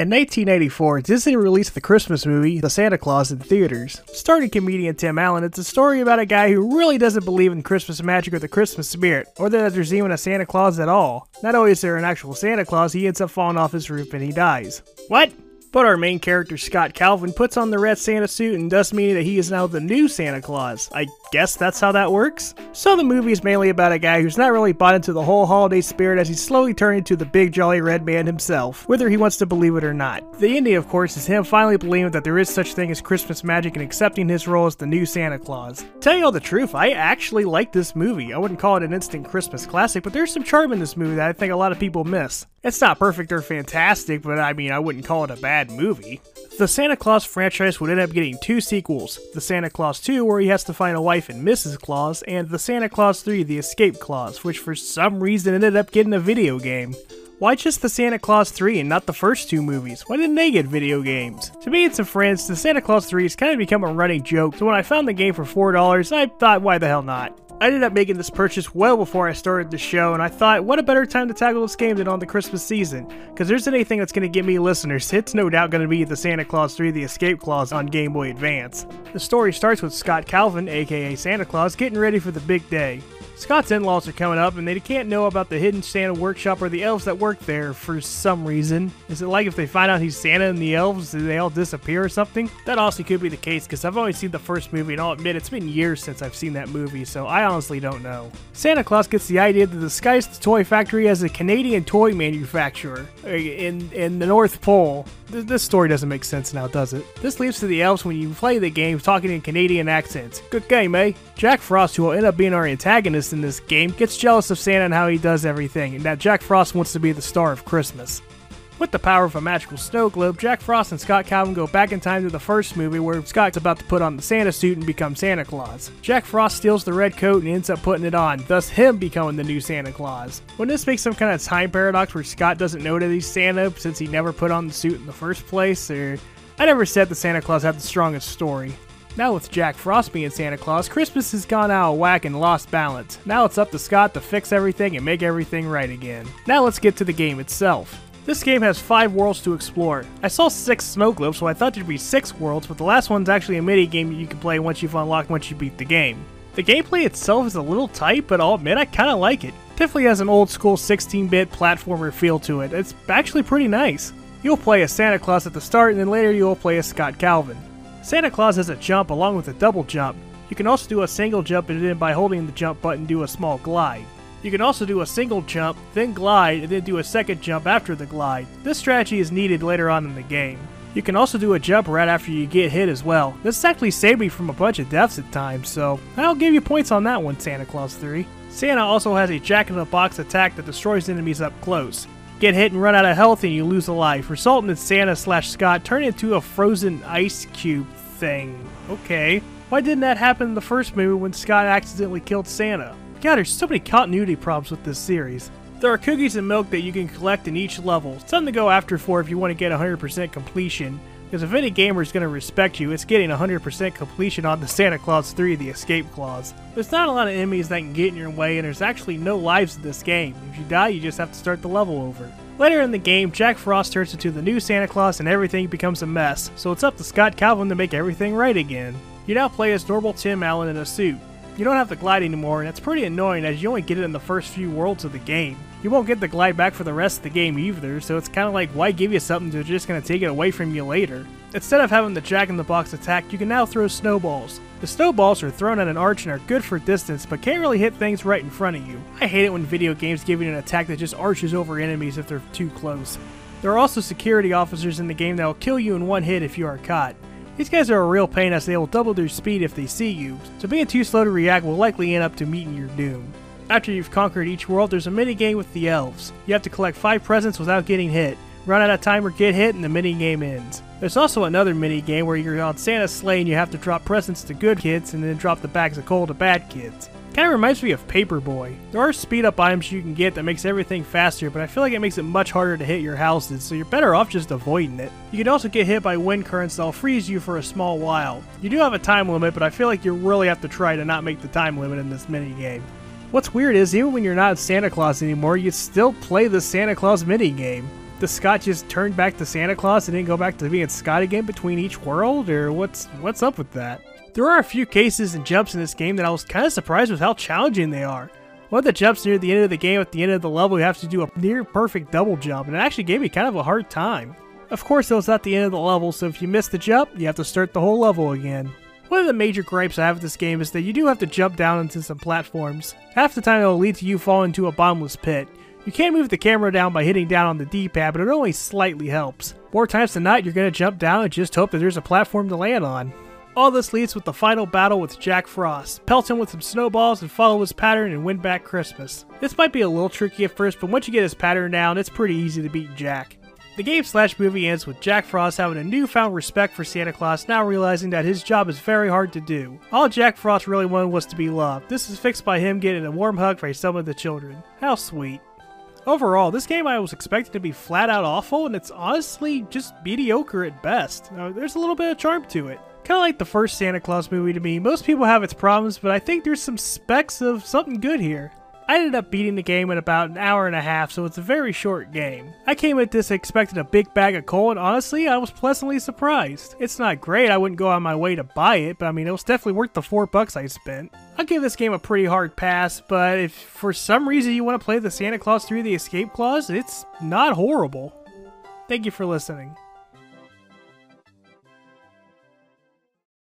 In 1984, Disney released the Christmas movie, The Santa Clause, in theaters. Starring comedian Tim Allen, it's a story about a guy who really doesn't believe in Christmas magic or the Christmas spirit, or that there's even a Santa Claus at all. Not only is there an actual Santa Claus, he ends up falling off his roof and he dies. What? But our main character, Scott Calvin, puts on the red Santa suit and thus meaning that he is now the new Santa Claus. I guess that's how that works? So the movie is mainly about a guy who's not really bought into the whole holiday spirit as he's slowly turning into the big jolly red man himself, whether he wants to believe it or not. The ending, of course, is him finally believing that there is such thing as Christmas magic and accepting his role as the new Santa Claus. Tell you all the truth, I actually like this movie. I wouldn't call it an instant Christmas classic, but there's some charm in this movie that I think a lot of people miss. It's not perfect or fantastic, but I mean, I wouldn't call it a bad movie. The Santa Clause franchise would end up getting two sequels The Santa Clause 2, where he has to find a wife and Mrs. Claus, and The Santa Clause 3, The Escape Clause, which for some reason ended up getting a video game. Why just the Santa Clause 3 and not the first two movies? Why didn't they get video games? To me and some friends, the Santa Clause 3 has kind of become a running joke, so when I found the game for $4, I thought, why the hell not? I ended up making this purchase well before I started the show, and I thought, what a better time to tackle this game than on the Christmas season? Because there's anything that's going to get me listeners, it's no doubt going to be the Santa Clause 3 The Escape Clause on Game Boy Advance. The story starts with Scott Calvin, aka Santa Claus, getting ready for the big day. Scott's in laws are coming up, and they can't know about the hidden Santa workshop or the elves that work there for some reason. Is it like if they find out he's Santa and the elves, do they all disappear or something? That honestly could be the case, because I've only seen the first movie, and I'll admit it's been years since I've seen that movie, so I honestly don't know. Santa Claus gets the idea to disguise the toy factory as a Canadian toy manufacturer uh, in, in the North Pole. This story doesn't make sense now, does it? This leads to the elves when you play the game talking in Canadian accents. Good game, eh? Jack Frost, who will end up being our antagonist in this game, gets jealous of Santa and how he does everything, and that Jack Frost wants to be the star of Christmas. With the power of a magical snow globe, Jack Frost and Scott Calvin go back in time to the first movie where Scott's about to put on the Santa suit and become Santa Claus. Jack Frost steals the red coat and ends up putting it on, thus him becoming the new Santa Claus. Wouldn't this make some kind of time paradox where Scott doesn't know that he's Santa since he never put on the suit in the first place, or... I never said the Santa Clause had the strongest story. Now with Jack Frost being Santa Claus, Christmas has gone out of whack and lost balance. Now it's up to Scott to fix everything and make everything right again. Now let's get to the game itself. This game has 5 worlds to explore. I saw 6 snow globes, so I thought there'd be 6 worlds, but the last one's actually a mini game you can play once you've unlocked once you beat the game. The gameplay itself is a little tight, but I'll admit I kinda like it. Definitely has an old school 16-bit platformer feel to it. It's actually pretty nice. You'll play as Santa Claus at the start, and then later you'll play as Scott Calvin. Santa Claus has a jump along with a double jump. You can also do a single jump and then by holding the jump button do a small glide. You can also do a single jump, then glide, and then do a second jump after the glide. This strategy is needed later on in the game. You can also do a jump right after you get hit as well. This actually saved me from a bunch of deaths at times, so I'll give you points on that one, Santa Clause 3. Santa also has a jack-in-the-box attack that destroys enemies up close. Get hit and run out of health and you lose a life, resulting in Santa slash Scott turning into a frozen ice cube thing. Okay. Why didn't that happen in the first movie when Scott accidentally killed Santa? God, there's so many continuity problems with this series. There are cookies and milk that you can collect in each level, something to go after for if you want to get 100% completion, because if any gamer is going to respect you, it's getting 100% completion on the Santa Clause 3 The Escape Clause. There's not a lot of enemies that can get in your way, and there's actually no lives in this game. If you die, you just have to start the level over. Later in the game, Jack Frost turns into the new Santa Claus and everything becomes a mess, so it's up to Scott Calvin to make everything right again. You now play as normal Tim Allen in a suit. You don't have to glide anymore, and it's pretty annoying as you only get it in the first few worlds of the game. You won't get the glide back for the rest of the game either, so it's kind of like why give you something they're just going to take it away from you later. Instead of having the jack-in-the-box attack, you can now throw snowballs. The snowballs are thrown at an arch and are good for distance, but can't really hit things right in front of you. I hate it when video games give you an attack that just arches over enemies if they're too close. There are also security officers in the game that will kill you in one hit if you are caught. These guys are a real pain as they will double their speed if they see you, so being too slow to react will likely end up to meeting your doom. After you've conquered each world, there's a mini game with the elves. You have to collect 5 presents without getting hit, run out of time or get hit, and the mini game ends. There's also another mini game where you're on Santa's sleigh and you have to drop presents to good kids and then drop the bags of coal to bad kids. Kind of reminds me of Paperboy. There are speed up items you can get that makes everything faster, but I feel like it makes it much harder to hit your houses, so you're better off just avoiding it. You can also get hit by wind currents that'll freeze you for a small while. You do have a time limit, but I feel like you really have to try to not make the time limit in this mini game. What's weird is even when you're not Santa Claus anymore, you still play the Santa Claus mini game. Does Scott just turn back to Santa Claus and then go back to being Scott again between each world, or what's what's up with that? There are a few cases and jumps in this game that I was kind of surprised with how challenging they are. One of the jumps near the end of the game, at the end of the level, you have to do a near perfect double jump, and it actually gave me kind of a hard time. Of course, it was at the end of the level, so if you miss the jump, you have to start the whole level again. One of the major gripes I have with this game is that you do have to jump down into some platforms. Half the time it will lead to you falling into a bottomless pit. You can move the camera down by hitting down on the D-pad, but it only slightly helps. More times than not, you're going to jump down and just hope that there's a platform to land on. All this leads with the final battle with Jack Frost. Pelt him with some snowballs and follow his pattern and win back Christmas. This might be a little tricky at first, but once you get his pattern down, it's pretty easy to beat Jack. The game slash movie ends with Jack Frost having a newfound respect for Santa Claus, now realizing that his job is very hard to do. All Jack Frost really wanted was to be loved. This is fixed by him getting a warm hug from some of the children. How sweet. Overall, this game I was expecting to be flat out awful, and it's honestly just mediocre at best. Uh, there's a little bit of charm to it. Kind of like the first Santa Clause movie to me. Most people have its problems, but I think there's some specks of something good here. I ended up beating the game in about an hour and a half, so it's a very short game. I came at this expecting a big bag of coal, and honestly, I was pleasantly surprised. It's not great, I wouldn't go on my way to buy it, but I mean, it was definitely worth the 4 bucks I spent. I'll give this game a pretty hard pass, but if for some reason you want to play the Santa Clause 3 the Escape Clause, it's not horrible. Thank you for listening.